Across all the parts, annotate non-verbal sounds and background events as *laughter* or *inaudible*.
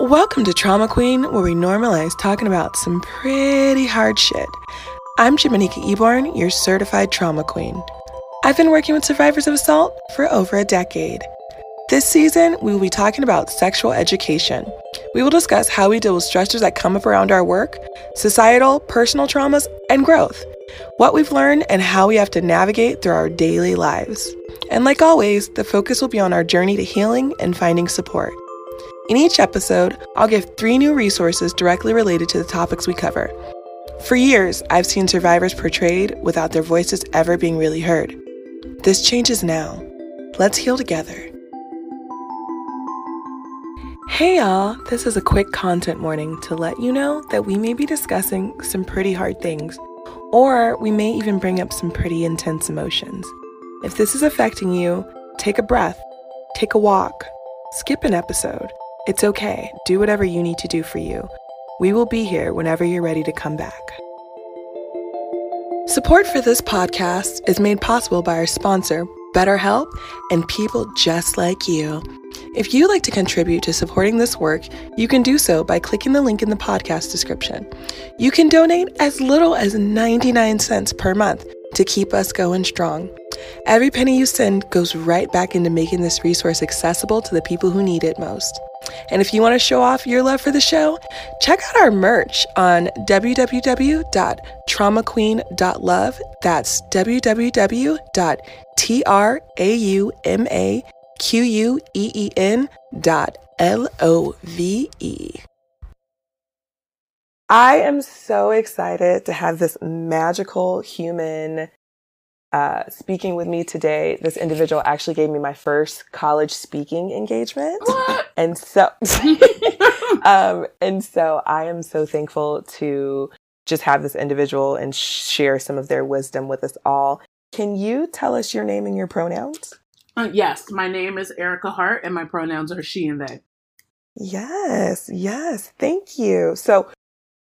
Welcome to Trauma Queen, where we normalize talking about some pretty hard shit. I'm Jimanekia Eborn, your certified trauma queen. I've been working with survivors of assault for over a decade. This season, we will be talking about sexual education. We will discuss how we deal with stressors that come up around our work, societal, personal traumas, and growth, what we've learned, and how we have to navigate through our daily lives. And like always, the focus will be on our journey to healing and finding support. In each episode, I'll give three new resources directly related to the topics we cover. For years, I've seen survivors portrayed without their voices ever being really heard. This changes now. Let's heal together. Hey y'all, this is a quick content warning to let you know that we may be discussing some pretty hard things, or we may even bring up some pretty intense emotions. If this is affecting you, take a breath, take a walk, skip an episode. It's okay. Do whatever you need to do for you. We will be here whenever you're ready to come back. Support for this podcast is made possible by our sponsor, BetterHelp, and people just like you. If you'd like to contribute to supporting this work, you can do so by clicking the link in the podcast description. You can donate as little as 99 cents per month to keep us going strong. Every penny you send goes right back into making this resource accessible to the people who need it most. And if you want to show off your love for the show, check out our merch on www.traumaqueen.love. That's www.traumaqueen.love. I am so excited to have this magical human uh, speaking with me today. This individual actually gave me my first college speaking engagement, What? *laughs* and so, *laughs* um, and so I am so thankful to just have this individual and share some of their wisdom with us all. Can you tell us your name and your pronouns? Uh, yes, my name is Ericka Hart, and my pronouns are she and they. Yes, yes, thank you. So,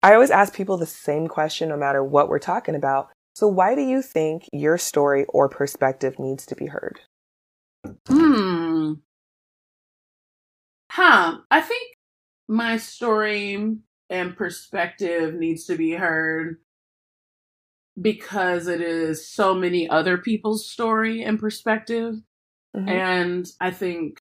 I always ask people the same question no matter what we're talking about. So, why do you think your story or perspective needs to be heard? Hmm. Huh. I think my story and perspective needs to be heard because it is so many other people's story and perspective. Mhm. And I think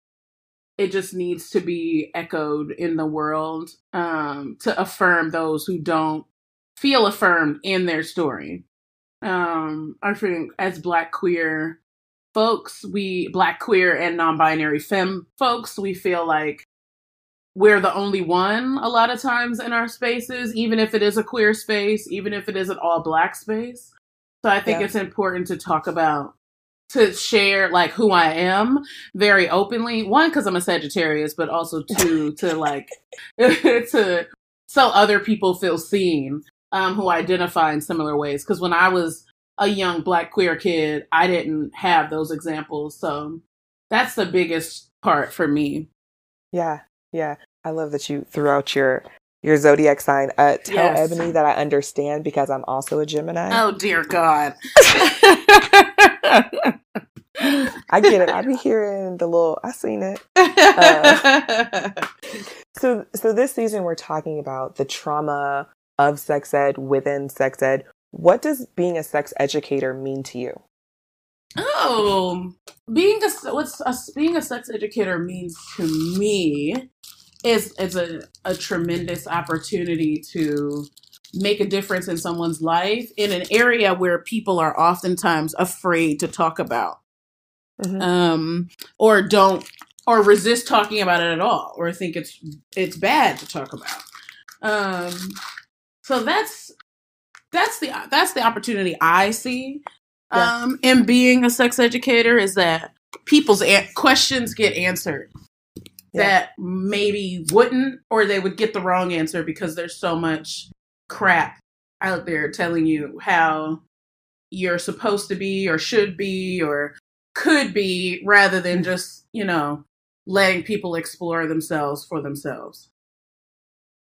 it just needs to be echoed in the world um, to affirm those who don't feel affirmed in their story. Um, I think as Black queer folks, we Black queer and non-binary femme folks, we feel like we're the only one a lot of times in our spaces, even if it is a queer space, even if it is an all Black space. So I think Yeah. it's important to talk about to share like who I am very openly. One, because I'm a Sagittarius, but also two, to like *laughs* to so other people feel seen um, who identify in similar ways. Because when I was a young Black queer kid, I didn't have those examples. So that's the biggest part for me. Yeah, yeah. I love that you threw out your your zodiac sign. Uh, tell Yes. Ebony that I understand because I'm also a Gemini. Oh dear God. *laughs* I get it. I be hearing the little. I seen it. *laughs* So, so this season we're talking about the trauma of sex ed within sex ed. What does being a sex educator mean to you? Oh, being a what's a, being a sex educator means to me is is a, a tremendous opportunity to make a difference in someone's life in an area where people are oftentimes afraid to talk about Mhm. um or don't or resist talking about it at all or think it's it's bad to talk about um so that's that's the that's the opportunity i see Yeah. um in being a sex educator is that people's a- questions get answered Yeah. that maybe wouldn't or they would get the wrong answer because there's so much crap out there telling you how you're supposed to be or should be or could be rather than just you know letting people explore themselves for themselves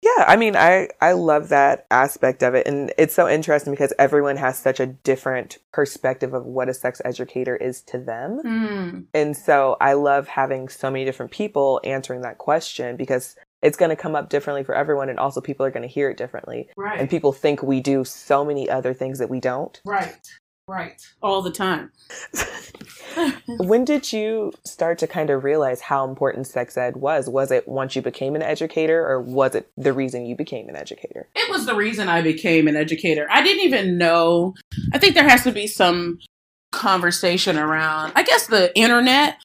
Yeah, I mean, I I love that aspect of it, and it's so interesting because everyone has such a different perspective of what a sex educator is to them, Mm. and so I love having so many different people answering that question because it's going to come up differently for everyone and also people are going to hear it differently Right. and people think we do so many other things that we don't right. Right. All the time. *laughs* when did you start to kind of realize how important sex ed was was it once you became an educator or was it the reason you became an educator it was the reason I became an educator. I didn't even know. I think there has to be some conversation around, I guess, the internet.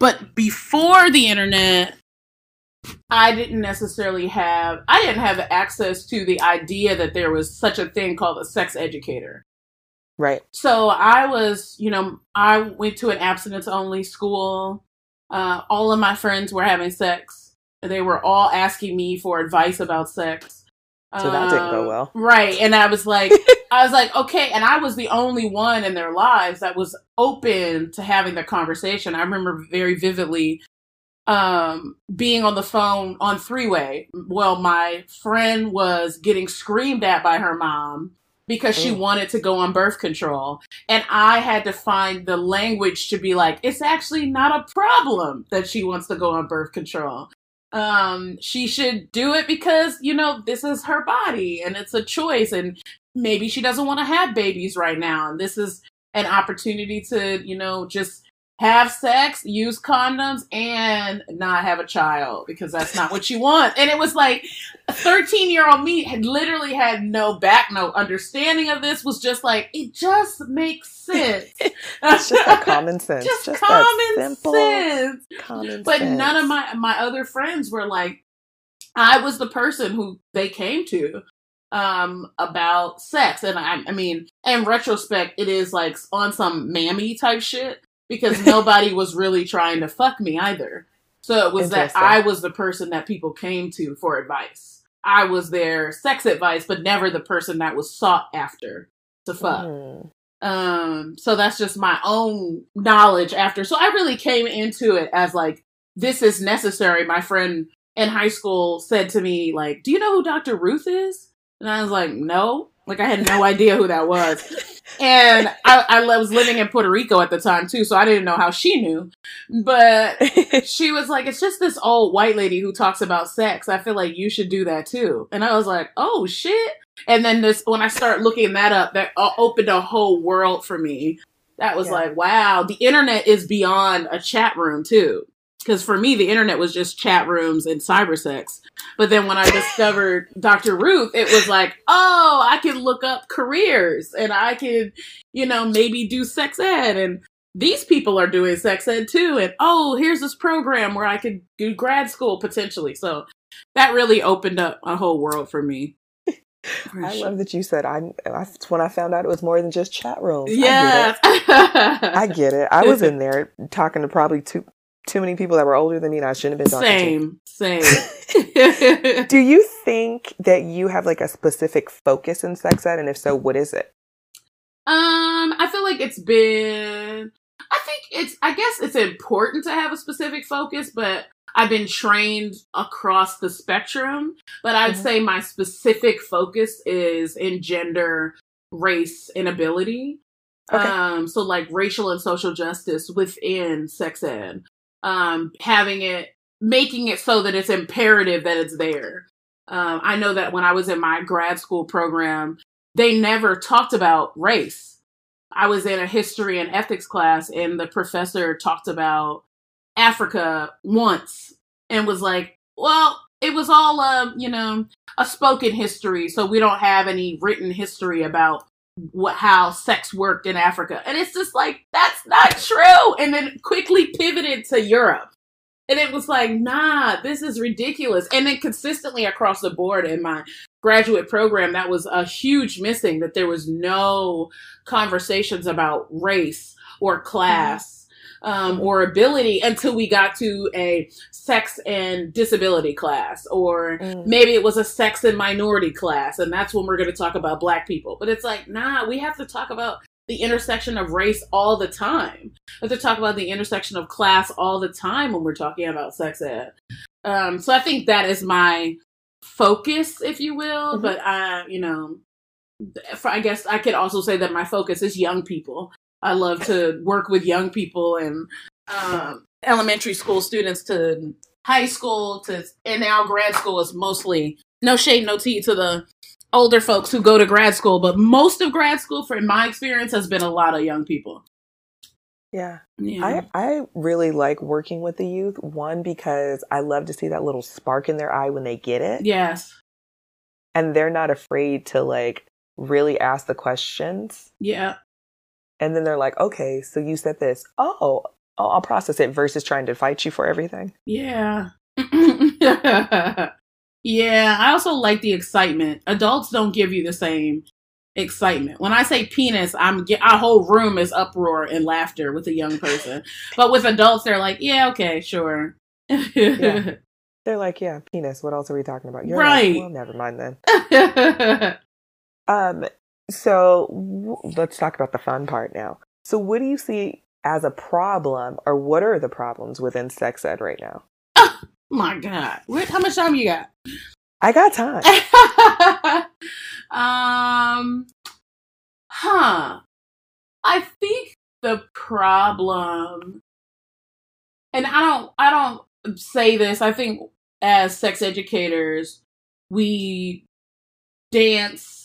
But before the internet, I didn't necessarily have, I didn't have access to the idea that there was such a thing called a sex educator. Right So I was, you know, I went to an abstinence only school. Uh, all of my friends were having sex. They were all asking me for advice about sex. So that didn't go Um, well. Right. And I was like, *laughs* I was like, okay. And I was the only one in their lives that was open to having the conversation. I remember very vividly um being on the phone on three way well my friend was getting screamed at by her mom because she Mm. wanted to go on birth control. And i had to find the language to be like it's actually not a problem that she wants to go on birth control. Um she should do it because you know this is her body and it's a choice. And maybe she doesn't want to have babies right now. And this is an opportunity to you know just have sex use condoms and not have a child because that's not what you want and it was like a 13 year old me had literally had no back no understanding of this was just like it just makes sense *laughs* It's just that common *laughs* sense. just, that common simple sense common but sense. none of my my other friends were like i was the person who they came to um about sex and i i mean in retrospect it is like on some mammy type shit because nobody was really trying to fuck me either so it was that i was the person that people came to for advice i was their sex advice but never the person that was sought after to fuck Mm. um, so that's just my own knowledge after. So I really came into it as like, this is necessary. My friend in high school said to me, like, do you know who Dr. Ruth is? And I was like, no. Like I had no idea who that was. And I, I was living in Puerto Rico at the time too, so I didn't know how she knew. But *laughs* she was like, it's just this old white lady who talks about sex. I feel like you should do that too. And I was like, oh shit. And then this, when I start looking that up, that uh, opened a whole world for me. That was Yeah. like, wow, the internet is beyond a chat room too. Because for me, the internet was just chat rooms and cyber sex. But then when I discovered *laughs* Dr. Ruth, it was like, oh, I can look up careers and I could, you know, maybe do sex ed. And these people are doing sex ed too. And oh, here's this program where I could do grad school potentially. So that really opened up a whole world for me. *laughs* I love that you said I. That's when I found out it was more than just chat rooms. I get it. *laughs* I get it. I was in there talking to probably too too many people that were older than me, and I shouldn't have been talking same, same. to. *laughs* Do you think that you have like a specific focus in sex ed, and if so, what is it? Um, I feel like it's been. I think it's. I guess it's important to have a specific focus, but I've been trained across the spectrum. But I'd Mhm. say my specific focus is in gender, race, and ability. Okay. Um, so like racial and social justice within sex ed. Um, having it, making it so that it's imperative that it's there. Um, I know that when I was in my grad school program, they never talked about race. I was in a history and ethics class, and the professor talked about Africa once and was like, well, it was all, um, you know, a spoken history, so we don't have any written history about what how sex worked in Africa. And it's just like, that's not true. And then quickly pivoted to Europe. And it was like, nah, this is ridiculous. And then consistently across the board in my graduate program, that was a huge missing that there was no conversations about race or class um, or ability until we got to a sex and disability class or Mm. maybe it was a sex and minority class and that's when we're going to talk about black people but it's like nah we have to talk about the intersection of race all the time we have to talk about the intersection of class all the time when we're talking about sex ed um, so i think that is my focus if you will Mhm. but i you know i guess i could also say that my focus is young people i love to work with young people and um, elementary school students to high school to and now grad school is mostly no shade, no tea to the older folks who go to grad school, but most of grad school, for my experience, has been a lot of young people. Yeah. yeah. I, I really like working with the youth. One, because I love to see that little spark in their eye when they get it. Yes. And they're not afraid to like really ask the questions. Yeah. And then they're like, okay, so you said this. Oh, I'll process it versus trying to fight you for everything. Yeah. *laughs* yeah. I also like the excitement. Adults don't give you the same excitement. When I say penis, I'm our whole room is uproar and laughter with a young person. but with adults, they're like, yeah, okay, sure. yeah. *laughs* They're like, yeah, penis. What else are we talking about? You're right. Like, well, never mind then. *laughs* um. So w- let's talk about the fun part now. So, what do you see as a problem, or what are the problems within sex ed right now? Oh my God! how much time you got? I got time. *laughs* um, huh. I think the problem, and I don't, I don't say this. I think as sex educators, we dance.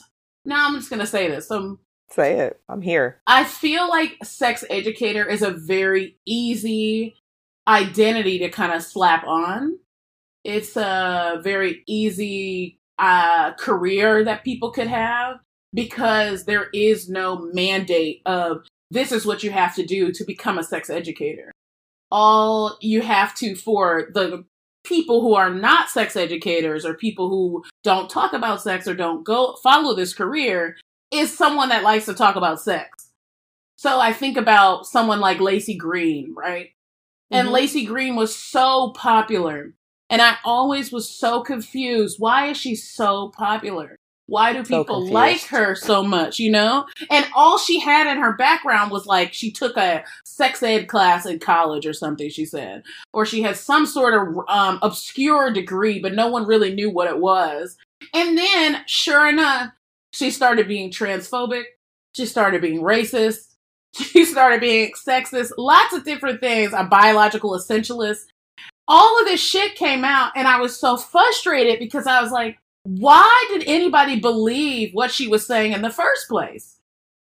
Now I'm just gonna say this. Um, say it. I'm here. I feel like sex educator is a very easy identity to kind of slap on it's a very easy uh, career that people could have because there is no mandate of this is what you have to do to become a sex educator. All you have to for the people who are not sex educators or people who don't talk about sex or don't go follow this career is someone that likes to talk about sex. So I think about someone like Laci Green, right? And mm-hmm. Laci Green was so popular and I always was so confused. Why is she so popular? Why do people so like her so much, you know? And all she had in her background was like she took a sex ed class in college or something, she said. Or she had some sort of um, obscure degree, but no one really knew what it was. And then, sure enough, she started being transphobic. She started being racist. *laughs* She started being sexist. Lots of different things. A biological essentialist all of this shit came out and I was so frustrated because I was like, why did anybody believe what she was saying in the first place?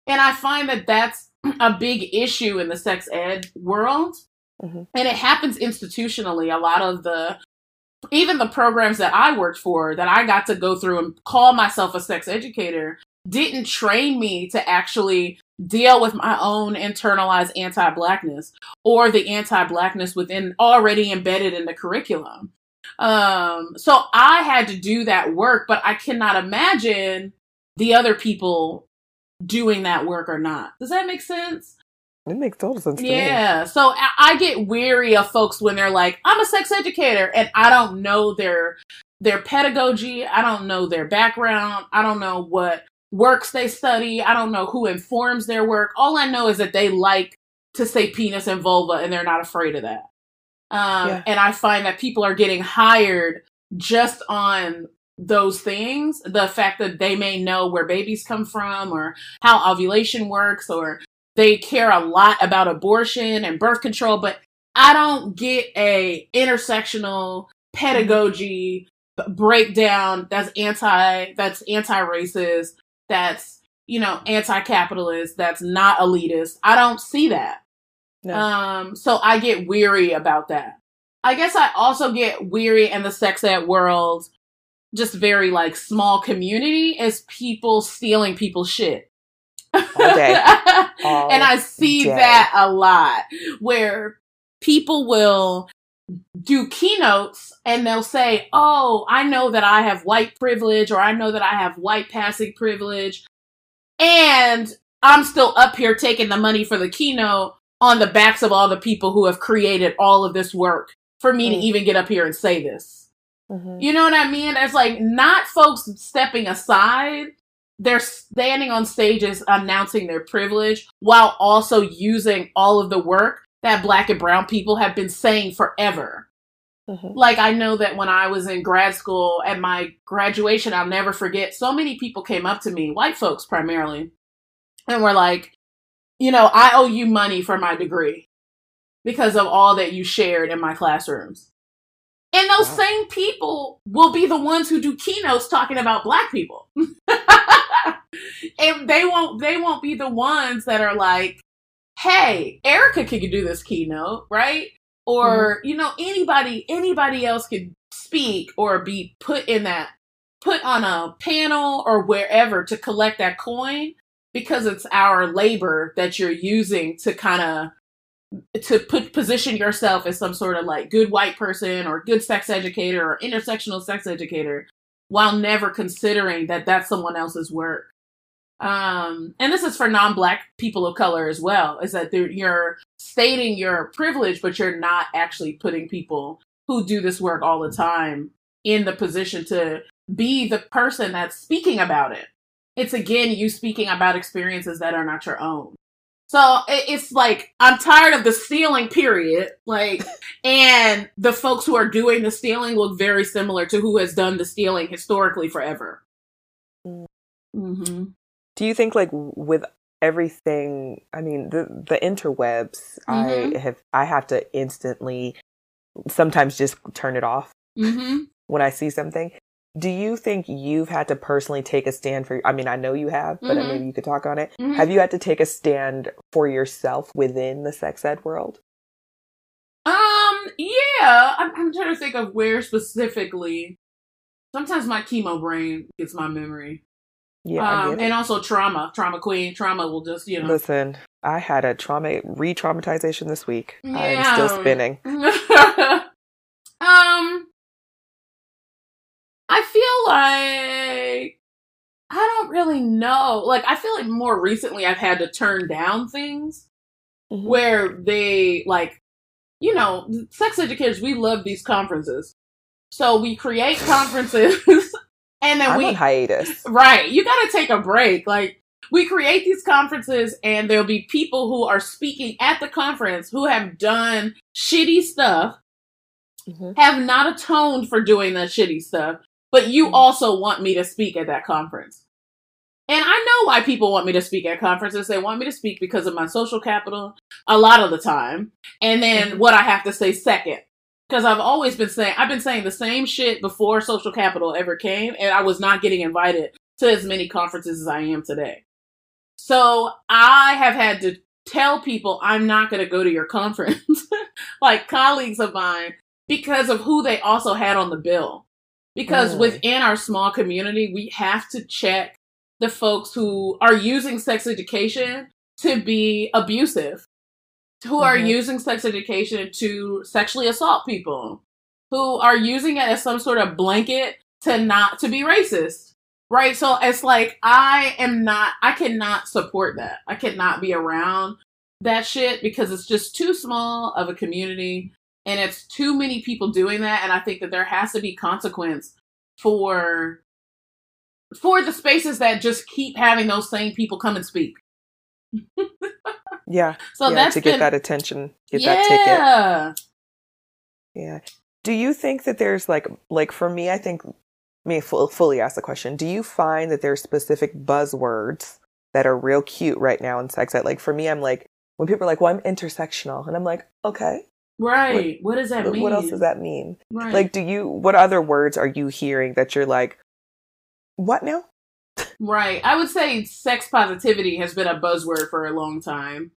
And I find that that's a big issue in the sex ed world. Mm-hmm. And it happens institutionally. A lot of the, even the programs that I worked for, that I got to go through and call myself a sex educator, didn't train me to actually deal with my own internalized anti-blackness or the anti-blackness within already embedded in the curriculum. Um, so I had to do that work, but I cannot imagine the other people doing that work or not. Does that make sense? It makes total sense. yeah. So I, I get weary of folks when they're like, "I'm a sex educator," and I don't know their their pedagogy. I don't know their background. I don't know what works they study. I don't know who informs their work. All I know is that they like to say penis and vulva and they're not afraid of that. Um, yeah. And I find that people are getting hired just on those things the fact that they may know where babies come from or how ovulation works or they care a lot about abortion and birth control but i don't get a intersectional pedagogy breakdown that's anti that's anti-racist that's you know anti-capitalist that's not elitist i don't see that no. um so i get weary about that i guess i also get weary in the sex ed world just very like small community is people stealing people's shit All day. *laughs* All and i see day. that a lot where people will do keynotes and they'll say, Oh, I know that I have white privilege or I know that I have white passing privilege. And I'm still up here taking the money for the keynote on the backs of all the people who have created all of this work for me mm-hmm. to even get up here and say this. Mm-hmm. You know what I mean? It's like not folks stepping aside. They're standing on stages announcing their privilege while also using all of the work that black and brown people have been saying forever. Mm-hmm. Like I know that when I was in grad school at my graduation, I'll never forget. So many people came up to me, white folks primarily, and were like, "You know, I owe you money for my degree because of all that you shared in my classrooms." And those wow. same people will be the ones who do keynotes talking about black people. *laughs* and they won't they won't be the ones that are like, hey, Ericka could do this keynote, right? Or, mm-hmm. you know, anybody anybody else could speak or be put in that put on a panel or wherever to collect that coin because it's our labor that you're using to kind of to put position yourself as some sort of like good white person or good sex educator or intersectional sex educator while never considering that that's someone else's work. Um and this is for non-black people of color as well is that you're stating your privilege but you're not actually putting people who do this work all the time in the position to be the person that's speaking about it it's again you speaking about experiences that are not your own so it's like I'm tired of the stealing period. Like, *laughs* and the folks who are doing the stealing look very similar to who has done the stealing historically forever. Mm-hmm. Do you think, like, with everything? I mean, the the interwebs. Mm-hmm. I have I have to instantly sometimes just turn it off mm-hmm. when I see something do you think you've had to personally take a stand for i mean i know you have but mm-hmm. maybe you could talk on it. Mm-hmm. have you had to take a stand for yourself within the sex ed world? Um yeah i'm, I'm trying to think of where specifically. Sometimes my chemo brain gets my memory. Yeah um, and also trauma trauma queen trauma will just you know. Listen i had a trauma re-traumatization this week. Yeah. i'm still spinning *laughs* like I don't really know. Like I feel like more recently I've had to turn down things mm-hmm. where they like you know, sex educators, we love these conferences. So we create conferences *laughs* and then I'm we on hiatus. Right. You gotta take a break. Like we create these conferences and there'll be people who are speaking at the conference who have done shitty stuff, mm-hmm. have not atoned for doing that shitty stuff, but you mm-hmm. also want me to speak at that conference. And I know why people want me to speak at conferences. They want me to speak because of my social capital a lot of the time. And then mm-hmm. what I have to say second. Because I've always been saying, I've been saying the same shit before social capital ever came, and I was not getting invited to as many conferences as I am today. So I have had to tell people I'm not going to go to your conference, *laughs* like colleagues of mine, because of who they also had on the bill because mm. within our small community, we have to check the folks who are using sex education to be abusive, who mm-hmm. are using sex education to sexually assault people, who are using it as some sort of blanket to not to be racist. Right? So it's like I am not I cannot support that. I cannot be around that shit because it's just too small of a community and it's too many people doing that and i think that there has to be consequence for for the spaces that just keep having those same people come and speak. Yeah. *laughs* So yeah, that's to been, get that attention get yeah. that ticket. Yeah. Do you think that there's like like for me i think me fully ask the question. Do you find that there's specific buzzwords that are real cute right now in sex ed like for me i'm like when people are like well i'm intersectional and i'm like okay Right. What, what does that what, mean? What else does that mean? Right. Like, do you, what other words are you hearing that you're like, what now? Right. I would say sex positivity has been a buzzword for a long time.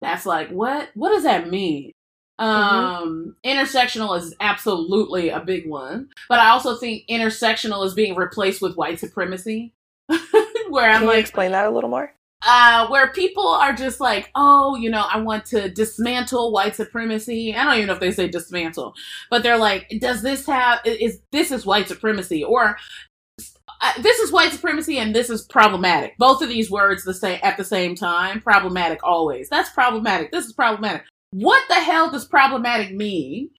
That's like, what? What does that mean? Mm-hmm. Um, mm-hmm. intersectional is absolutely a big one, but I also think intersectional is being replaced with white supremacy. *laughs* Where I'm Can like, explain that a little more uh, where people are just like, oh, you know, I want to dismantle white supremacy. I don't even know if they say dismantle, but they're like, does this have is this is white supremacy or uh, this is white supremacy and this is problematic. Both of these words the same at the same time. Problematic always. That's problematic. This is problematic. What the hell does problematic mean?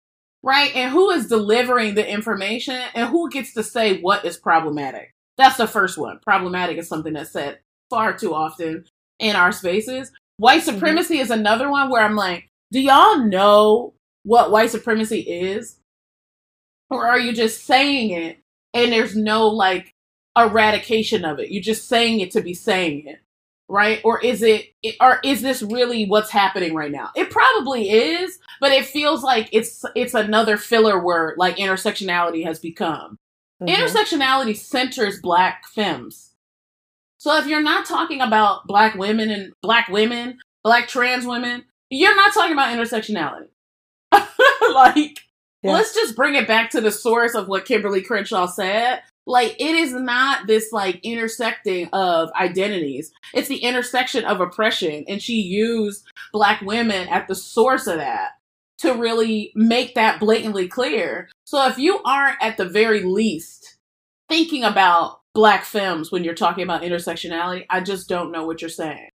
Right? And who is delivering the information and who gets to say what is problematic? That's the first one. Problematic is something that's said far too often in our spaces. White mm-hmm. supremacy mm-hmm. is another one where I'm like, do y'all know what white supremacy is? Or are you just saying it and there's no like eradication of it? You're just saying it to be saying it. right? Or is it, or is this really what's happening right now? It probably is, but it feels like it's it's another filler word, like intersectionality has become. Mm-hmm. Intersectionality centers Black femmes. So if you're not talking about Black women and Black women, Black trans women, you're not talking about intersectionality. *laughs* like, yeah. let's just bring it back to the source of what Kimberly Crenshaw said like it is not this like intersecting of identities it's the intersection of oppression and she used black women at the source of that to really make that blatantly clear so if you aren't at the very least thinking about black femmes when you're talking about intersectionality i just don't know what you're saying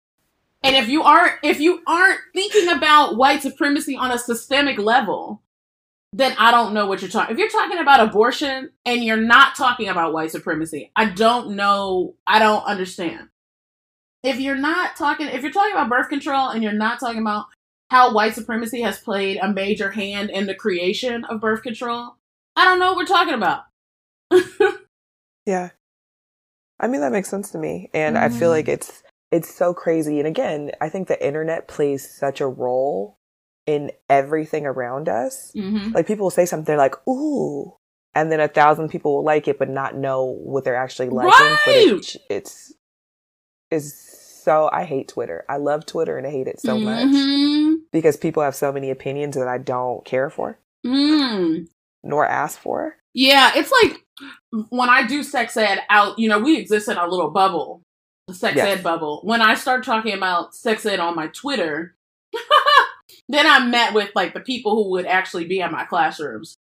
and if you aren't if you aren't thinking about white supremacy on a systemic level then I don't know what you're talking. If you're talking about abortion and you're not talking about white supremacy, I don't know. I don't understand. If you're not talking, if you're talking about birth control and you're not talking about how white supremacy has played a major hand in the creation of birth control, I don't know what we're talking about. *laughs* yeah. I mean that makes sense to me and mm-hmm. I feel mm-hmm. like it's it's so crazy and again, I think the internet plays such a role in everything around us. Mm-hmm. Like people will say something, they're like, ooh. And then a thousand people will like it, but not know what they're actually liking. Right. But it, it's, is so, I hate Twitter. I love Twitter and I hate it so mm-hmm. much because people have so many opinions that I don't care for mm. nor ask for. Yeah. It's like when I do sex ed out, you know, we exist in a little bubble, the sex yes. ed bubble. When I start talking about sex ed on my Twitter, *laughs* then I'm met with like the people who would actually be in my classrooms.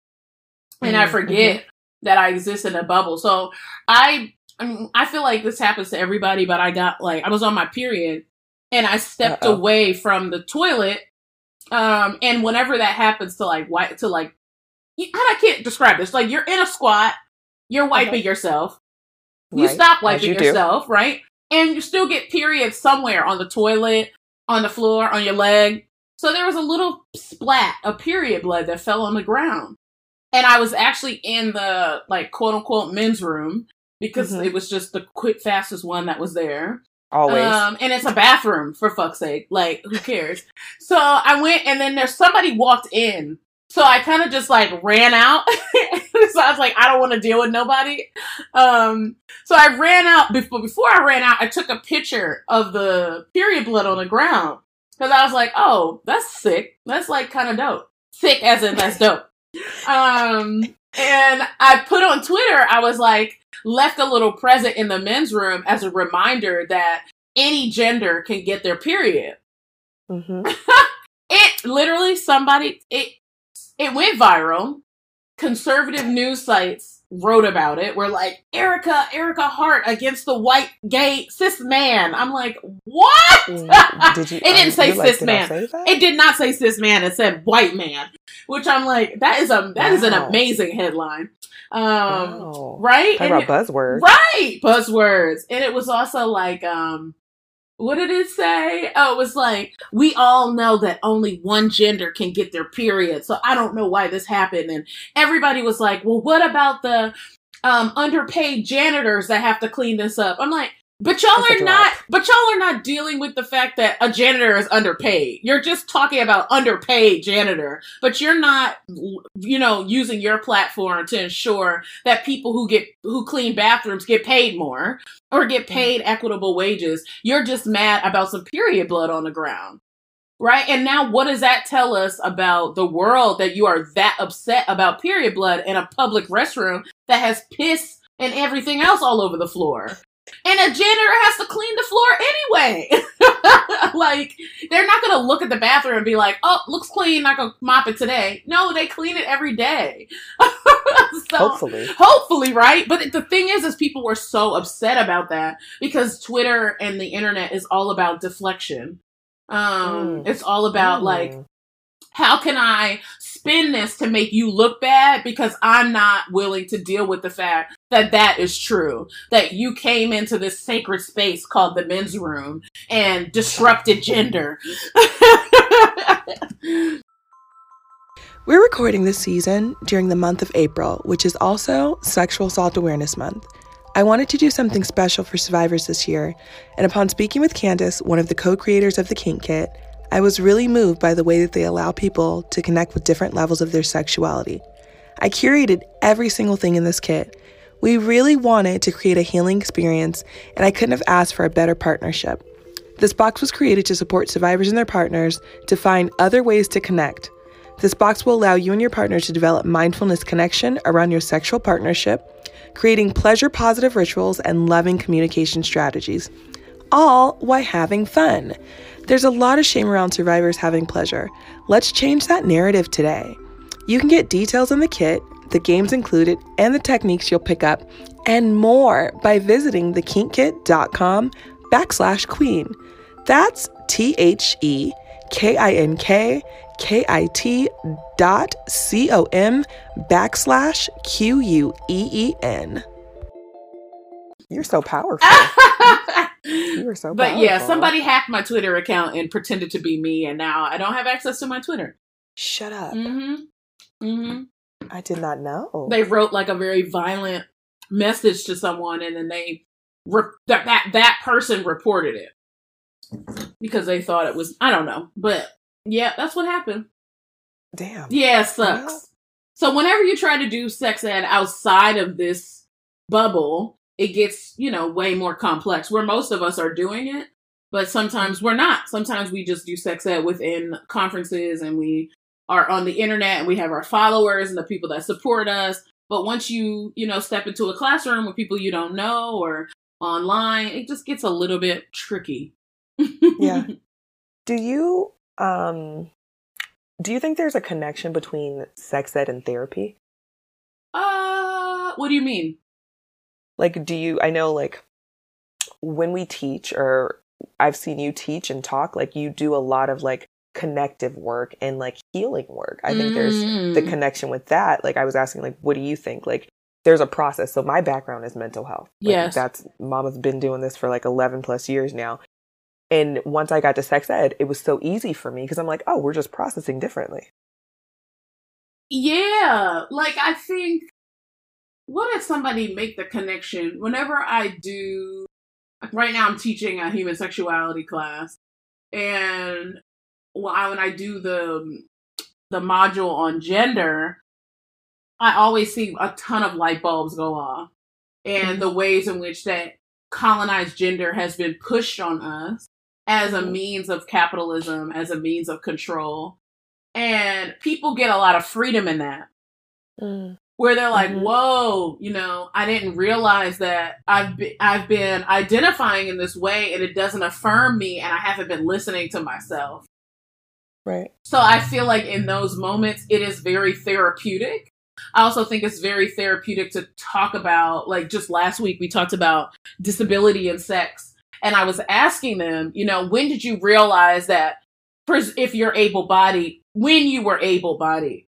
And mm-hmm. I forget mm-hmm. that I exist in a bubble. So I I, mean, I feel like this happens to everybody, but I got like I was on my period and I stepped Uh-oh. away from the toilet. Um, and whenever that happens to like white to like I can't describe this. Like you're in a squat, you're wiping okay. yourself. You right. stop wiping you yourself, do. right? And you still get periods somewhere on the toilet, on the floor, on your leg. So there was a little splat of period blood that fell on the ground. And I was actually in the like quote unquote men's room because mm-hmm. it was just the quick fastest one that was there. Always. Um, and it's a bathroom for fuck's sake. Like, who cares? so I went and then there's somebody walked in. So I kind of just like ran out. *laughs* so I was like, I don't want to deal with nobody. Um, so I ran out before before I ran out, I took a picture of the period blood on the ground. Because I was like, oh, that's sick. That's like kind of dope. Sick as in that's dope. Um, and I put on Twitter, I was like, left a little present in the men's room as a reminder that any gender can get their period. Mm-hmm. *laughs* it literally somebody it it went viral. Conservative news sites wrote about it. We're like, Ericka, Ericka Hart against the white gay cis man. I'm like, what? Did *laughs* you, it didn't um, say cis like, man. Say it did not say cis man. It said white man, which I'm like, that is a that wow. is an amazing headline. Um, wow. right? Talk about buzzwords. Right. Buzzwords. And it was also like, um, what did it say? Oh, it was like, we all know that only one gender can get their period. So I don't know why this happened. And everybody was like, well, what about the um, underpaid janitors that have to clean this up? I'm like, but y'all That's are not but y'all are not dealing with the fact that a janitor is underpaid. You're just talking about underpaid janitor, but you're not you know using your platform to ensure that people who get who clean bathrooms get paid more or get mm. paid equitable wages. You're just mad about some period blood on the ground. Right? And now what does that tell us about the world that you are that upset about period blood in a public restroom that has piss and everything else all over the floor? And a janitor has to clean the floor anyway. *laughs* like, they're not going to look at the bathroom and be like, oh, looks clean, not going to mop it today. No, they clean it every day. *laughs* so, hopefully. Hopefully, right? But the thing is, is people were so upset about that because Twitter and the internet is all about deflection. Um, mm. It's all about mm. like, how can I spin this to make you look bad? Because I'm not willing to deal with the fact that that is true. That you came into this sacred space called the men's room and disrupted gender. *laughs* We're recording this season during the month of April, which is also Sexual Assault Awareness Month. I wanted to do something special for survivors this year, and upon speaking with Candace, one of the co creators of the Kink Kit, I was really moved by the way that they allow people to connect with different levels of their sexuality. I curated every single thing in this kit. We really wanted to create a healing experience, and I couldn't have asked for a better partnership. This box was created to support survivors and their partners to find other ways to connect. This box will allow you and your partner to develop mindfulness connection around your sexual partnership, creating pleasure positive rituals and loving communication strategies, all while having fun. There's a lot of shame around survivors having pleasure. Let's change that narrative today. You can get details on the kit, the games included, and the techniques you'll pick up, and more by visiting thekinkkit.com backslash queen. That's T H E K I N K K I T dot C O M backslash Q U E E N. You're so powerful. *laughs* you are so But powerful. yeah, somebody hacked my Twitter account and pretended to be me, and now I don't have access to my Twitter. Shut up. Mm-hmm. Mm-hmm. I did not know. They wrote like a very violent message to someone, and then they re- that that that person reported it because they thought it was I don't know, but yeah, that's what happened. Damn. Yeah, it sucks. Well- so whenever you try to do sex ed outside of this bubble, it gets, you know, way more complex where most of us are doing it, but sometimes we're not. Sometimes we just do sex ed within conferences and we are on the internet and we have our followers and the people that support us. But once you, you know, step into a classroom with people you don't know or online, it just gets a little bit tricky. *laughs* Yeah. Do you um do you think there's a connection between sex ed and therapy? uh, what do you mean? Like do you I know like when we teach or I've seen you teach and talk like you do a lot of like connective work and like healing work. I think there's the Mm. connection with that. Like I was asking like what do you think? Like there's a process. So my background is mental health. Like, Yes. That's mama's been doing this for like 11 plus years now. And once I got to sex ed, it was so easy for me because I'm like, oh, we're just processing differently. Yeah, like I think what if somebody make the connection? Whenever I do like right now I'm teaching a human sexuality class and well, I, when I do the the module on gender I always see a ton of light bulbs go off and mm-hmm. the ways in which that colonized gender has been pushed on us as a mm-hmm. means of capitalism as a means of control and people get a lot of freedom in that mm. Where they're like Mhm. whoa you know i didn't realize that i've been i've been identifying in this way and it doesn't affirm me and i haven't been listening to myself Right. so i feel like in those moments it is very therapeutic i also think it's very therapeutic to talk about like just last week we talked about disability and sex and i was asking them you know when did you realize that if you're able bodied when you were able bodied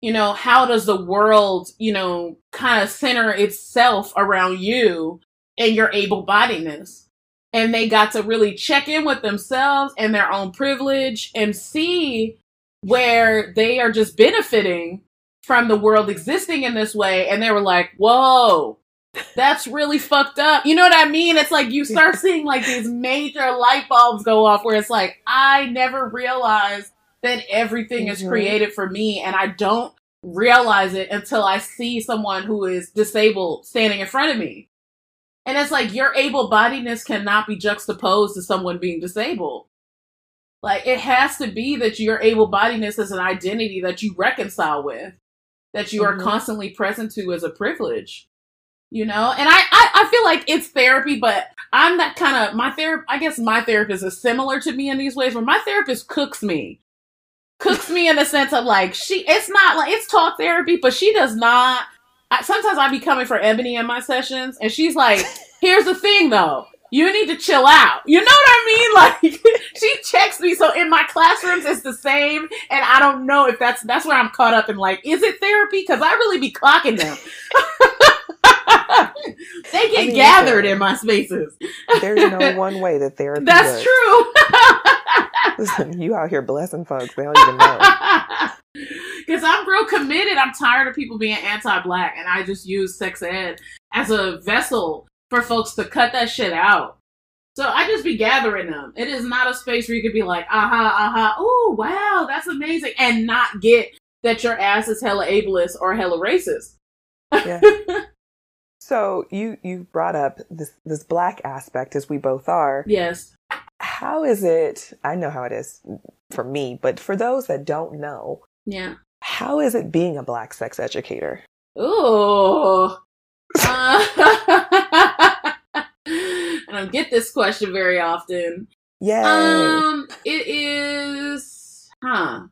you know how does the world you know kind of center itself around you and your able bodiedness and they got to really check in with themselves and their own privilege and see where they are just benefiting from the world existing in this way. And they were like whoa that's really fucked up. You know what i mean? It's like you start *laughs* seeing like these major light bulbs go off where it's like i never realized that everything is Mhm. created for me and I don't realize it until I see someone who is disabled standing in front of me. And it's like your able bodiedness cannot be juxtaposed to someone being disabled. Like it has to be that your able bodiedness is an identity that you reconcile with, that you are Mhm. constantly present to as a privilege. You know, and I, I, I feel like it's therapy, but I'm that kind of my therapist. I guess my therapist is similar to me in these ways, where my therapist cooks me, cooks me in the sense of like she. It's not like it's talk therapy, but she does not. I, sometimes I be coming for Ebony in my sessions, and she's like, *laughs* "Here's the thing, though." You need to chill out. You know what I mean? *laughs* Like she checks me. So in my classrooms, it's the same, and I don't know if that's that's where I'm caught up in. Like, is it therapy? Because I really be clocking them. *laughs* *laughs* they get I mean, gathered in my spaces. There's no one way that *laughs* therapy That's works. true. *laughs* Listen, you out here blessing folks. They don't even know. Because I'm real committed. I'm tired of people being anti black, and I just use sex ed as a vessel for folks to cut that shit out. So I just be gathering them. It is not a space where you could be like, aha, aha, oh wow, that's amazing, and not get that your ass is hella ableist or hella racist. Yeah. So you you brought up this this black aspect as we both are. Yes. How is it? I know how it is for me, but for those that don't know, Yeah. how is it being a black sex educator? Ooh. Uh, *laughs* I don't get this question very often. Yeah. Um, it is, huh?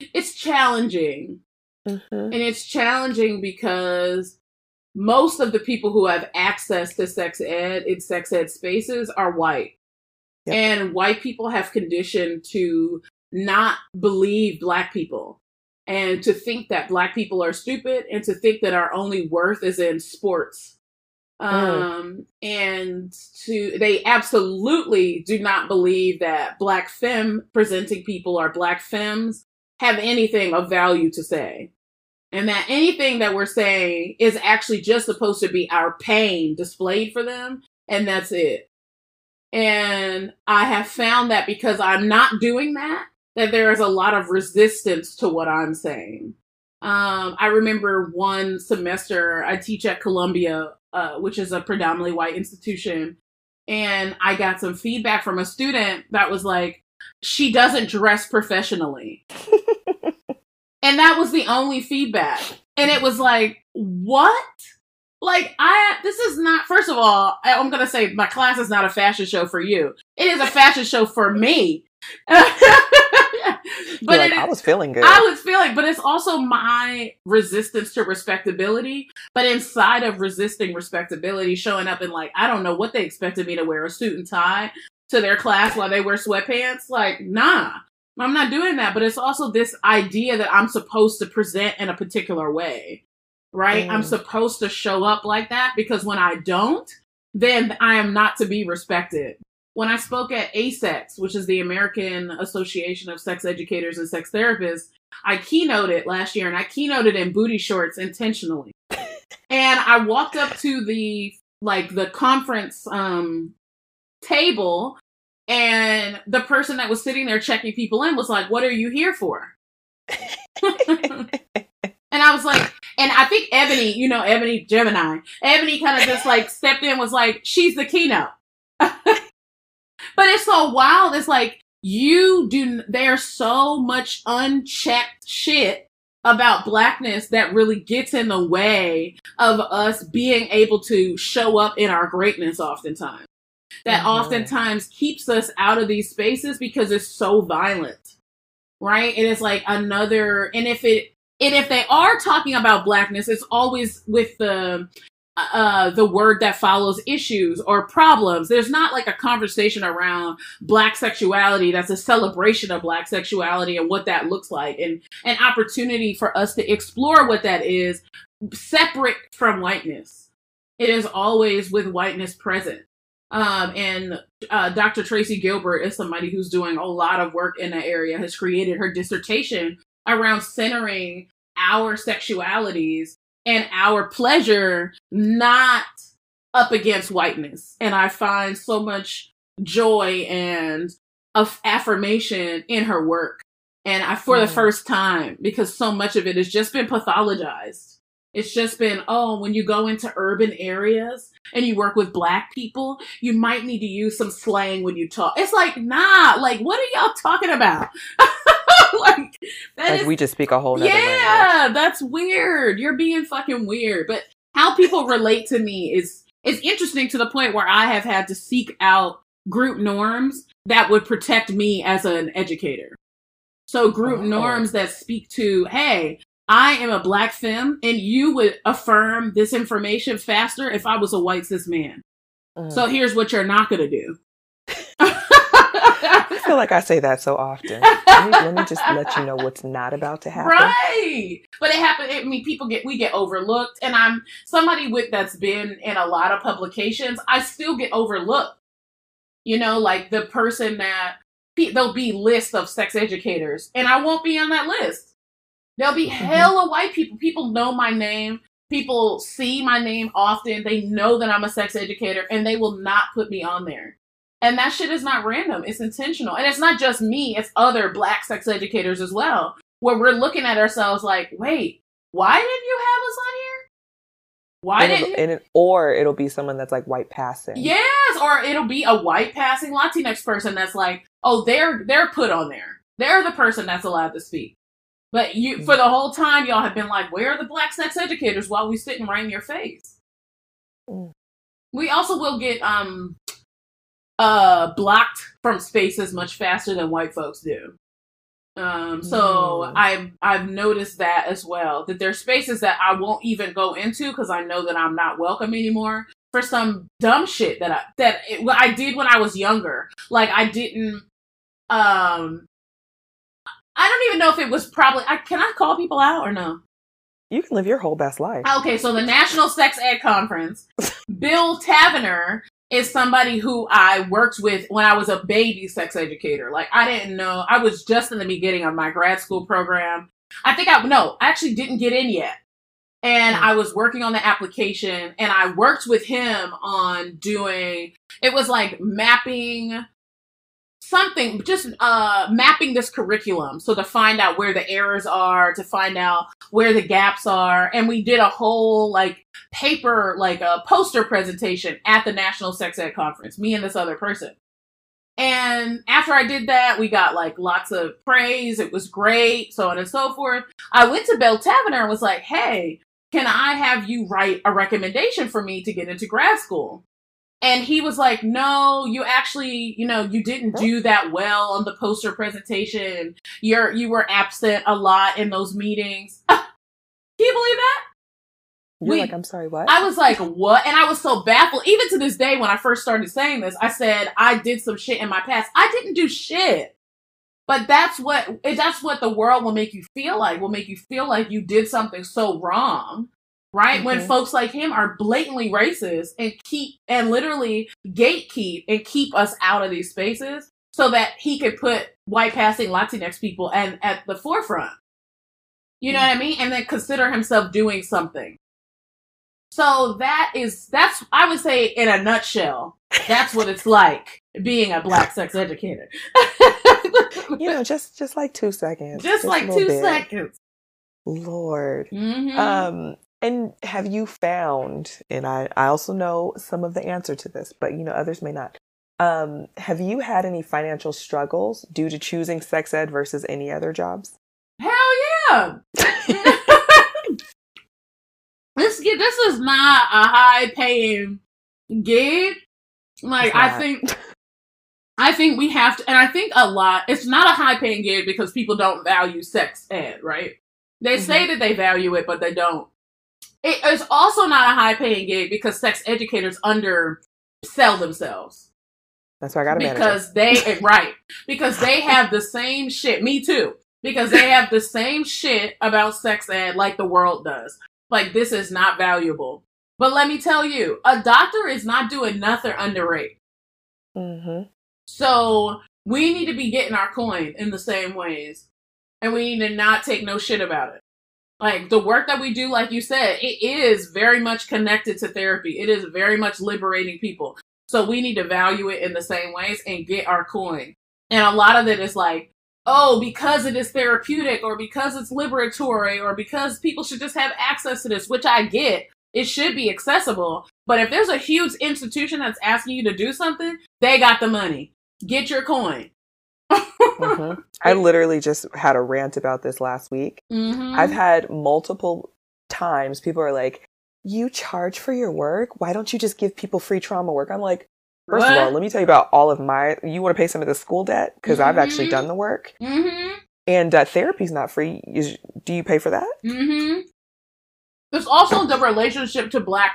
It's challenging, Mhm. and it's challenging because most of the people who have access to sex ed in sex ed spaces are white, Yep. and white people have conditioned to not believe black people. And to think that black people are stupid and to think that our only worth is in sports. Um and to they absolutely do not believe that black femme presenting people or black femmes have anything of value to say and that anything that we're saying is actually just supposed to be our pain displayed for them and that's it. And i have found that because i'm not doing that that there is a lot of resistance to what i'm saying. Um, I remember one semester I teach at Columbia, uh, which is a predominantly white institution, and I got some feedback from a student that was like, "She doesn't dress professionally," *laughs* and that was the only feedback. And it was like, "What?" Like I, this is not. First of all, I- I'm gonna say my class is not a fashion show for you. It is a fashion show for me. *laughs* But like, it, I was feeling good. I was feeling, but it's also my resistance to respectability. But inside of resisting respectability, showing up in like, I don't know what they expected me to wear a suit and tie to their class while they wear sweatpants. Like, nah, I'm not doing that. But it's also this idea that I'm supposed to present in a particular way, right? Mm. I'm supposed to show up like that because when I don't, then I am not to be respected when I spoke at AASECT, which is the American Association of Sex Educators and Sex Therapists, I keynoted last year and I keynoted in booty shorts intentionally. *laughs* and I walked up to the like the conference um table and the person that was sitting there checking people in was like, "What are you here for?" *laughs* and I was like, and I think Ebony, you know, Ebony Gemini, Ebony kind of just like stepped in, was like, "She's the keynote." *laughs* But it's so wild. It's like you do. There's so much unchecked shit about blackness that really gets in the way of us being able to show up in our greatness. Oftentimes, that Mhm. oftentimes keeps us out of these spaces because it's so violent, right? And it's like another. And if it and if they are talking about blackness, it's always with the uh, the word that follows issues or problems. There's not like a conversation around black sexuality that's a celebration of black sexuality and what that looks like and an opportunity for us to explore what that is separate from whiteness. It is always with whiteness present. Um, and uh, Dr. Tracy Gilbert is somebody who's doing a lot of work in that area, has created her dissertation around centering our sexualities and our pleasure not up against whiteness. And I find so much joy and of affirmation in her work. And I, for the Mm. first time, because so much of it has just been pathologized. It's just been, oh, when you go into urban areas and you work with black people, you might need to use some slang when you talk. It's like, nah, like, what are y'all talking about? *laughs* like, like is we just speak a whole nother language. yeah, that's weird. You're being fucking weird. But how people relate to me is is interesting to the point where I have had to seek out group norms that would protect me as an educator. So group Oh. norms that speak to, hey, I am a black femme, and you would affirm this information faster if I was a white cis man. Mm. So here's what you're not gonna do. *laughs* I feel like I say that so often. Let me, let me just let you know what's not about to happen. Right. But it happened. I mean, people get we get overlooked, and I'm somebody with that's been in a lot of publications. I still get overlooked. You know, like the person that there'll be list of sex educators, and I won't be on that list. There'll be Mhm. hella white people. People know my name. people see my name often. They know that I'm a sex educator and they will not put me on there. And that shit is not random. It's intentional. And it's not just me, it's other black sex educators as well, where we're looking at ourselves like, wait, why didn't you have us on here? Why it'll, and it, or it'll be someone that's like white passing. Yes, or it'll be a white passing Latinx person that's like, oh, they're they're put on there. They're the person that's allowed to speak. But you for the whole time y'all have been like, where are the black sex educators while we sitting right in your face? Mm. We also will get um uh blocked from spaces much faster than white folks do. Um, so Mm. I've I've noticed that as well. That there's spaces that I won't even go into because I know that I'm not welcome anymore for some dumb shit that I that it, I did when I was younger. Like I didn't. Um, I don't even know if it was probably. I can I call people out or no? You can live your whole best life. Okay, so the National Sex Ed Conference, *laughs* Bill Taverner is somebody who I worked with when I was a baby sex educator. Like I didn't know I was just in the beginning of my grad school program. I think I no, I actually didn't get in yet. And Hmm. I was working on the application and I worked with him on doing it was like mapping something just uh mapping this curriculum so to find out where the errors are to find out where the gaps are. And we did a whole like paper like a poster presentation at the national sex ed conference me and this other person. And after i did that we got like lots of praise. It was great so on and so forth. I went to Bill Taverner and was like hey can i have you write a recommendation for me to get into grad school and he was like, "No, you actually, you know, you didn't do that well on the poster presentation. You're you were absent a lot in those meetings." *laughs* Can you believe that? You're we- like, I'm sorry, what? I was like, "What?" And I was so baffled. Even to this day, when I first started saying this, I said I did some shit in my past. I didn't do shit. But that's what that's what the world will make you feel like. Will make you feel like you did something so wrong right? When Mhm. folks like him are blatantly racist and keep and literally gatekeep and keep us out of these spaces so that he could put white passing Latinx people and at the forefront. You know what I mean? And then consider himself doing something. So that is that's I would say in a nutshell, that's what it's like being a black sex educator. *laughs* you know, just just like two seconds. Just a like two bit. seconds. Lord. Mhm. Um, and have you found, and I, I also know some of the answer to this, but you know, others may not. Um, have you had any financial struggles due to choosing sex ed versus any other jobs? Hell yeah! *laughs* this this is not a high paying gig. Like I think I think we have to and I think a lot it's not a high paying gig because people don't value sex ed, right? They say that they value it, but they don't. It is also not a high paying gig because sex educators undersell themselves. That's why I got a manager. because they right. Because they have the same shit. Me too. Because they have the same shit about sex ed like the world does. Like this is not valuable. But let me tell you a doctor is not doing nothing under rate Mm-hmm. so we need to be getting our coin in the same ways. And we need to not take no shit about it like the work that we do like you said it is very much connected to therapy. It is very much liberating people. So we need to value it in the same ways and get our coin. And a lot of it is like oh because it is therapeutic or because it's liberatory or because people should just have access to this which i get it should be accessible. But if there's a huge institution that's asking you to do something they got the money. Get your coin Mm-hmm. *laughs* I literally just had a rant about this last week. Mhm. I've had multiple times people are like, You charge for your work? Why don't you just give people free trauma work? I'm like, First of all, let me tell you about all of my. You want to pay some of the school debt? Because I've actually Mhm. done the work. Mm-hmm. And uh, therapy's not free. Is, do you pay for that? Mm-hmm. There's also the relationship to black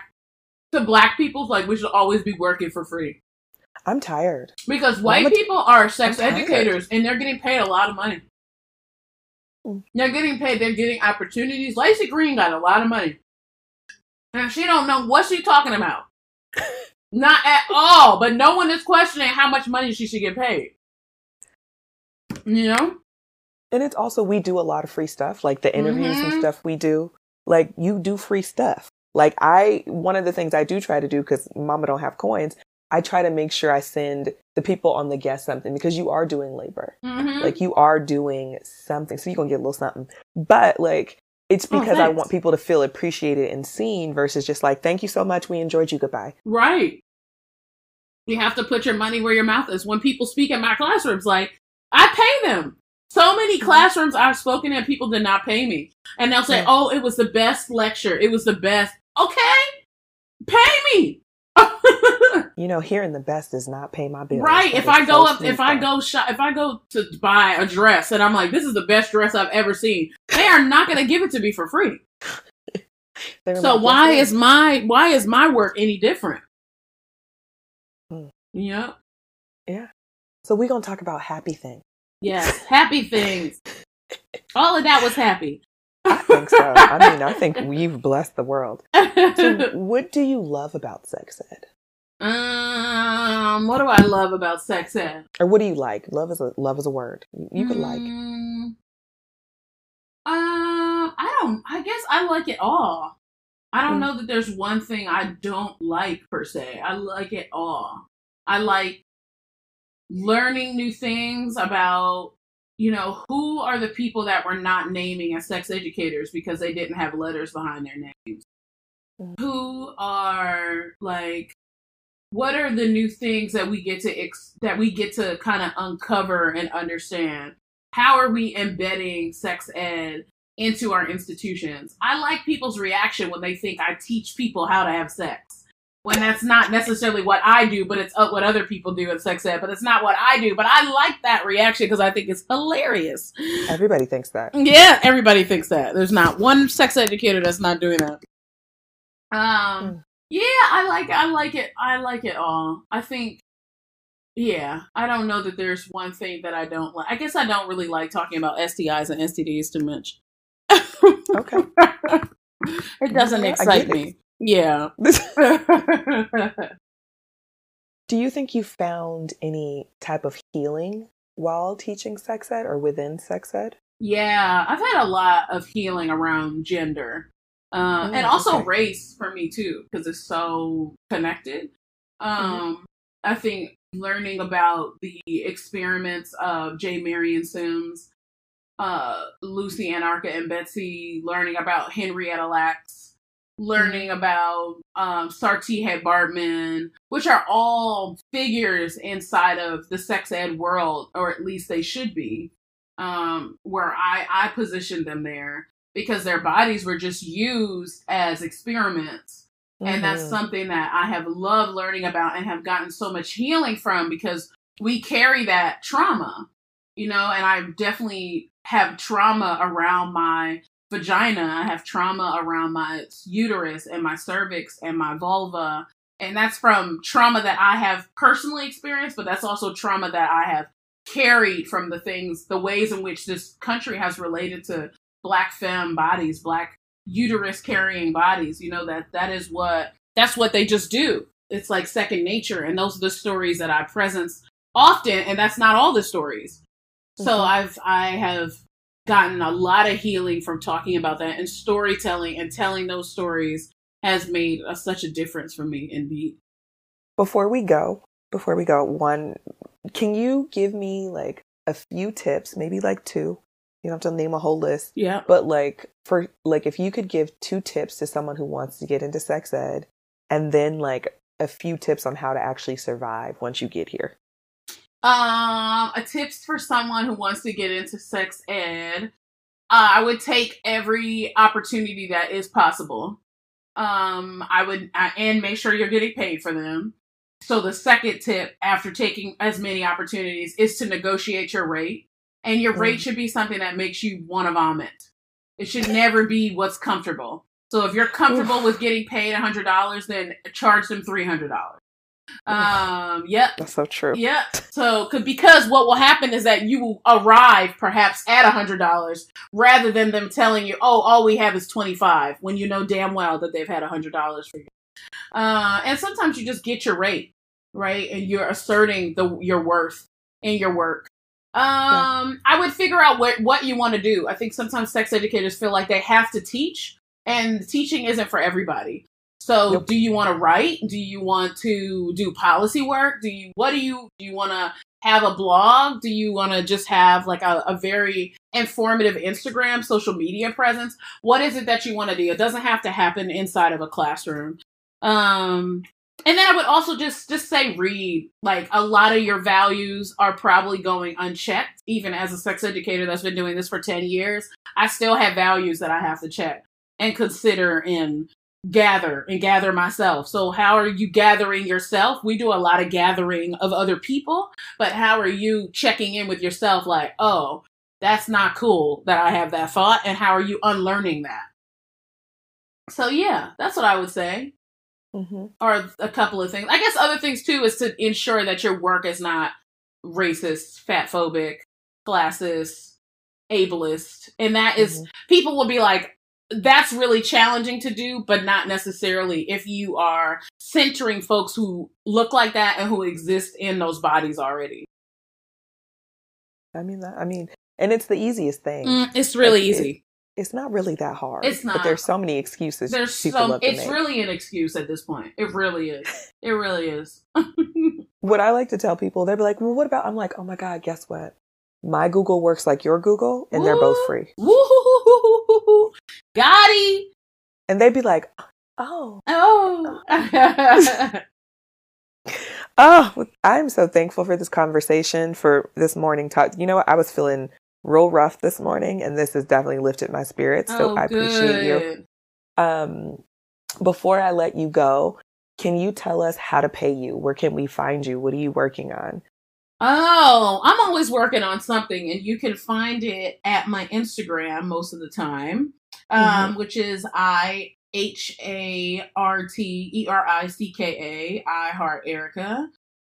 to black people. Like we should always be working for free I'm tired. because white I'm people are sex educators and they're getting paid a lot of money. Mm. They're getting paid. They're getting opportunities. Laci Green got a lot of money, and she don't know what she's talking about. *laughs* Not at all. But no one is questioning how much money she should get paid. You know. And it's also we do a lot of free stuff, like the interviews and Mhm. stuff we do. like you do free stuff. Like I, one of the things I do try to do because mama don't have coins, I try to make sure I send the people on the guest something because you are doing labor. Mm-hmm. Like you are doing something. So you're going to get a little something. But like, it's Oh, because I want people to feel appreciated and seen versus just like, thank you so much. We enjoyed you. Goodbye. Right. You have to put your money where your mouth is. When people speak in my classrooms, like I pay them. So many Mm-hmm. classrooms I've spoken in, people did not pay me, and they'll say. "Oh, it was the best lecture. It was the best." Okay, pay me. You know, hearing the best does not pay my bills. right. If I go so up, if I go shop, if I go to buy a dress, and I'm like, "This is the best dress I've ever seen," they are not going to give it to me for free. *laughs* So like, why "Yes, is my why is my work any different? Hmm. Yep. So we're going to talk about happy things. Yes, happy things. All of that was happy. I think so. I mean, I think we've blessed the world. So *laughs* what do you love about sex ed? Um, what do I love about sex ed? Or what do you like? Love is a love is a word. You, could like. Mm, Um, I don't. I guess I like it all. I don't Mm. know that there's one thing I don't like per se. I like it all. I like learning new things about, you know, who are the people that we're not naming as sex educators because they didn't have letters behind their names. Mm. Who are like what are the new things that we get to ex- that we get to kind of uncover and understand? How are we embedding sex ed into our institutions? I like people's reaction when they think I teach people how to have sex. When that's not necessarily what I do, but it's uh, what other people do in sex ed, but it's not what I do. But I like that reaction because I think it's hilarious. Everybody thinks that. Yeah, everybody thinks that. There's not one sex educator that's not doing that. Um, Mm. Yeah, I like I like it. I like it all. I think yeah, I don't know that there's one thing that I don't like. I guess I don't really like talking about STIs and STDs too much. Okay. *laughs* it doesn't Yeah, excite it. me. Yeah. *laughs* do you think you found any type of healing while teaching sex ed or within sex ed? Yeah, I've had a lot of healing around gender, uh, Mm, and also okay. race for me too, because it's so connected. Um, I think learning about the experiments of J. Marion Sims, uh, Lucy Anarcha and Betsy, learning about Henrietta Lacks, learning about um, Saartjie Baartman, which are all figures inside of the sex ed world, or at least they should be um, where I, I positioned them there because their bodies were just used as experiments. And that's Mhm. something that I have loved learning about and have gotten so much healing from because we carry that trauma, you know, and I definitely have trauma around my vagina. I have trauma around my uterus and my cervix and my vulva. And that's from trauma that I have personally experienced, but that's also trauma that I have carried from the things, the ways in which this country has related to black femme bodies, black uterus carrying bodies. You know that that is what that's what they just do. It's like second nature, and those are the stories that I presence often, and that's not all the stories. So Mhm. I've I have gotten a lot of healing from talking about that, and storytelling and telling those stories has made a, such a difference for me. Indeed. Before we go, before we go, one, can you give me like a few tips, maybe like two? You don't have to name a whole list, Yeah. but like for like if you could give two tips to someone who wants to get into sex ed, and then like a few tips on how to actually survive once you get here. Um, a tips for someone who wants to get into sex ed. Uh, I would take every opportunity that is possible. Um, I would uh, and make sure you're getting paid for them. So the second tip after taking as many opportunities is to negotiate your rate, and your rate should be something that makes you want to vomit. It should never be what's comfortable. So if you're comfortable with getting paid hundred dollars, then charge them three hundred dollars. Um, yep. That's so true. Yep. So, cause, because what will happen is that you will arrive perhaps at a hundred dollars rather than them telling you, "Oh, all we have is twenty five, when you know damn well that they've had a hundred dollars for you. Uh, and sometimes you just get your rate right, and you're asserting the your worth in your work. Um, I would figure out what what you want to do. I think sometimes sex educators feel like they have to teach and teaching isn't for everybody. So, nope. do you want to write? Do you want to do policy work? Do you what do you do you want to have a blog? Do you want to just have like a, a, very informative Instagram social media presence? What is it that you want to do? It doesn't have to happen inside of a classroom. Um, and then I would also just just say read. Like a lot of your values are probably going unchecked. Even as a sex educator that's been doing this for 10 years, I still have values that I have to check and consider in gather and gather myself. So how are you gathering yourself? We do a lot of gathering of other people, but how are you checking in with yourself like, "Oh, that's not cool that I have that thought." And how are you unlearning that? So yeah, that's what I would say. Mm-hmm. Or a couple of things. I guess other things too is to ensure that your work is not racist, fat phobic, classist, ableist. And that is, mm-hmm. people will be like, that's really challenging to do, but not necessarily if you are centering folks who look like that and who exist in those bodies already. I mean, that, I mean, and it's the easiest thing. Mm, it's really it's, easy. It, it's not really that hard. It's not. But there's so many excuses. There's so. It's really an excuse at this point. It really is. *laughs* It really is. *laughs* what I like to tell people, they'll be like, "Well, what about?" I'm like, "Oh my god, guess what? My Google works like your Google, and they're both free." Woo! *laughs* Gotti. And they'd be like, "Oh, oh." oh, I'm so thankful for this conversation, for this morning talk. You know what? I was feeling real rough this morning, and this has definitely lifted my spirits. So oh, I appreciate you. Um, before I let you go, can you tell us how to pay you? Where can we find you? What are you working on? Oh, I'm always working on something, and you can find it at my Instagram most of the time, um, mm-hmm. which is I H A R T E R I C K A, I Heart Ericka.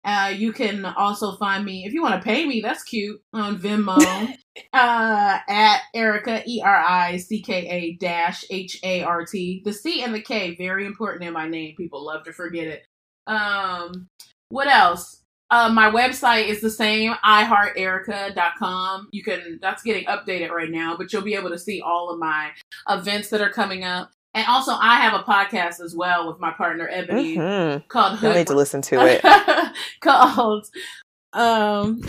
Uh, you can also find me if you want to pay me. That's cute on Venmo *laughs* uh, at Ericka E R I C K A dash H A R T. The C and the K very important in my name. People love to forget it. Um, what else? Uh, my website is the same, iheartericka.com. You can, that's getting updated right now, but you'll be able to see all of my events that are coming up. And also, I have a podcast as well with my partner Ebony mm-hmm. called Hood. I need to listen to it. *laughs* called um,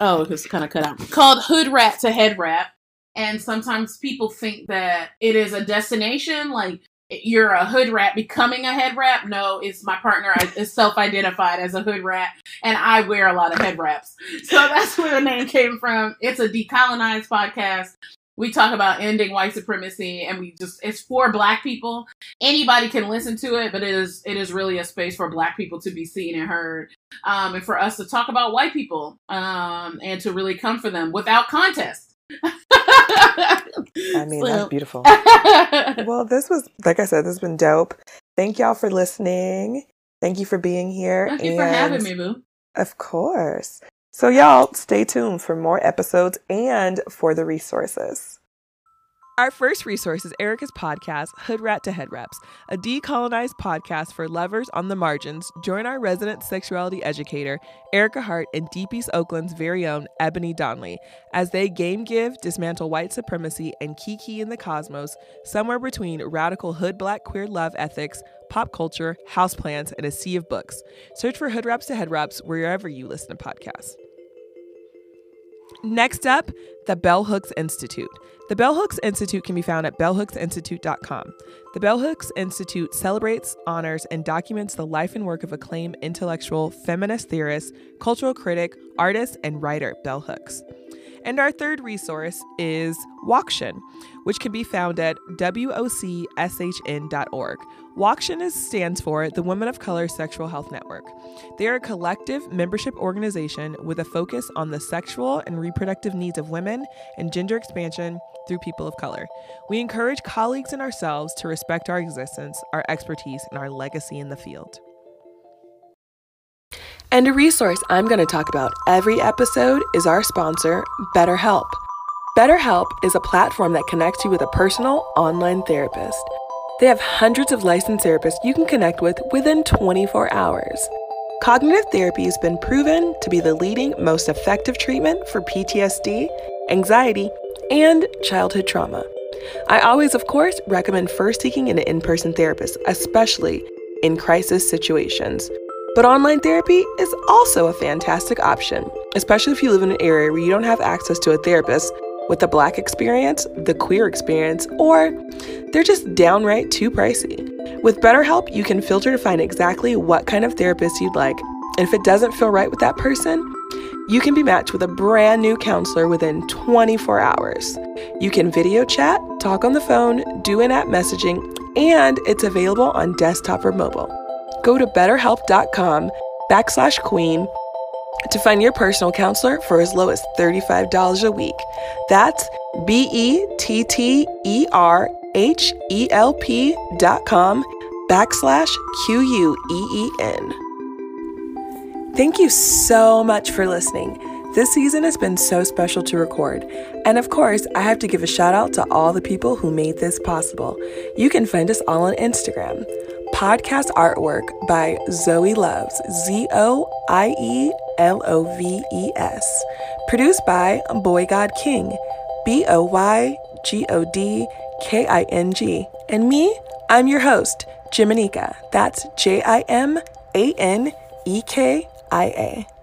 oh, it's kind of cut out. Called Hood Rat to Head Wrap. And sometimes people think that it is a destination, like you're a hood rat becoming a head wrap. No, it's my partner is self-identified as a hood rat, and I wear a lot of head wraps. So that's where the name came from. It's a decolonized podcast we talk about ending white supremacy and we just it's for black people anybody can listen to it but it is it is really a space for black people to be seen and heard um, and for us to talk about white people um, and to really come for them without contest I mean, so. that's beautiful. *laughs* well, this was, like I said, this has been dope. Thank y'all for listening. Thank you for being here. Thank you for having me, Boo. Of course. So, y'all, stay tuned for more episodes and for the resources. Our first resource is Ericka's podcast, Hood Rat to Head Wraps, a decolonized podcast for lovers on the margins. Join our resident sexuality educator, Ericka Hart, and Deep East Oakland's very own Ebony Donnelly, as they game give, dismantle white supremacy, and kiki in the cosmos, somewhere between radical hood black queer love ethics, pop culture, houseplants, and a sea of books. Search for Hood Wraps to Head Wraps wherever you listen to podcasts. Next up, the Bell Hooks Institute. The Bell Hooks Institute can be found at bellhooksinstitute.com. The Bell Hooks Institute celebrates, honors, and documents the life and work of acclaimed intellectual feminist theorist, cultural critic, artist, and writer Bell Hooks. And our third resource is WOCSHN, which can be found at WOCSHN.org. WOCSHN stands for the Women of Color Sexual Health Network. They are a collective membership organization with a focus on the sexual and reproductive needs of women and gender expansion through people of color. We encourage colleagues and ourselves to respect our existence, our expertise, and our legacy in the field. And a resource I'm going to talk about every episode is our sponsor, BetterHelp. BetterHelp is a platform that connects you with a personal online therapist. They have hundreds of licensed therapists you can connect with within 24 hours. Cognitive therapy has been proven to be the leading, most effective treatment for PTSD, anxiety, and childhood trauma. I always, of course, recommend first seeking an in person therapist, especially in crisis situations. But online therapy is also a fantastic option, especially if you live in an area where you don't have access to a therapist with the black experience, the queer experience, or they're just downright too pricey. With BetterHelp, you can filter to find exactly what kind of therapist you'd like. And if it doesn't feel right with that person, you can be matched with a brand new counselor within 24 hours. You can video chat, talk on the phone, do in app messaging, and it's available on desktop or mobile. Go to betterhelp.com backslash queen to find your personal counselor for as low as $35 a week. That's B E T T E R H E L P dot com backslash Q U E E N. Thank you so much for listening. This season has been so special to record. And of course, I have to give a shout out to all the people who made this possible. You can find us all on Instagram. Podcast artwork by Zoie Loves, Z O I E L O V E S. Produced by Boy God King, B O Y G O D K I N G. And me, I'm your host, Jimanekia. That's J I M A N E K I A.